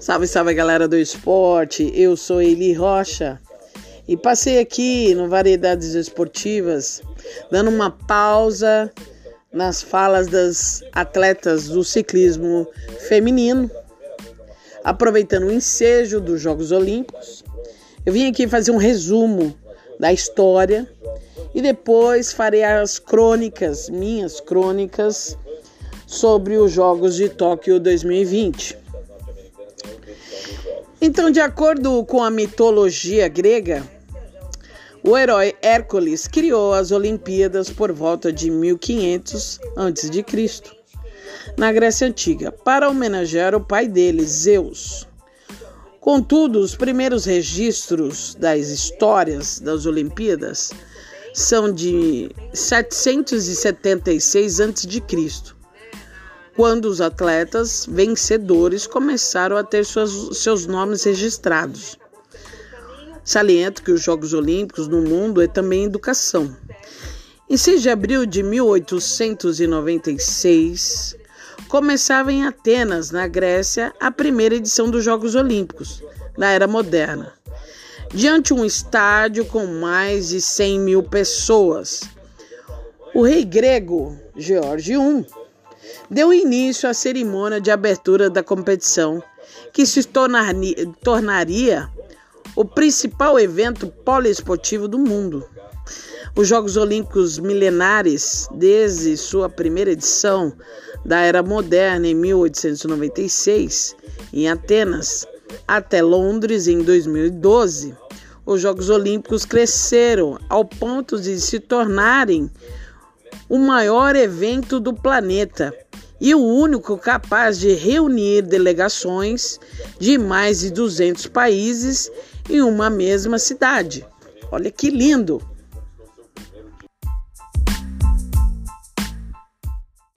Salve, salve galera do esporte, eu sou Eli Rocha e passei aqui no Variedades Esportivas dando uma pausa nas falas das atletas do ciclismo feminino, aproveitando o ensejo dos Jogos Olímpicos. Eu vim aqui fazer um resumo da história e depois farei as crônicas, minhas crônicas, sobre os Jogos de Tóquio 2020. Então, de acordo com a mitologia grega, o herói Hércules criou as Olimpíadas por volta de 1500 a.C., na Grécia Antiga, para homenagear o pai dele, Zeus. Contudo, os primeiros registros das histórias das Olimpíadas são de 776 a.C., quando os atletas vencedores começaram a ter suas, seus nomes registrados. Saliento que os Jogos Olímpicos no mundo é também educação. Em 6 de abril de 1896, começava em Atenas, na Grécia, a primeira edição dos Jogos Olímpicos da Era Moderna, diante um estádio com mais de 100 mil pessoas. O rei grego George I deu início à cerimônia de abertura da competição, que se tornaria o principal evento poliesportivo do mundo. Os Jogos Olímpicos milenares, desde sua primeira edição da Era Moderna em 1896, em Atenas, até Londres em 2012, os Jogos Olímpicos cresceram ao ponto de se tornarem o maior evento do planeta e o único capaz de reunir delegações de mais de 200 países em uma mesma cidade. Olha que lindo!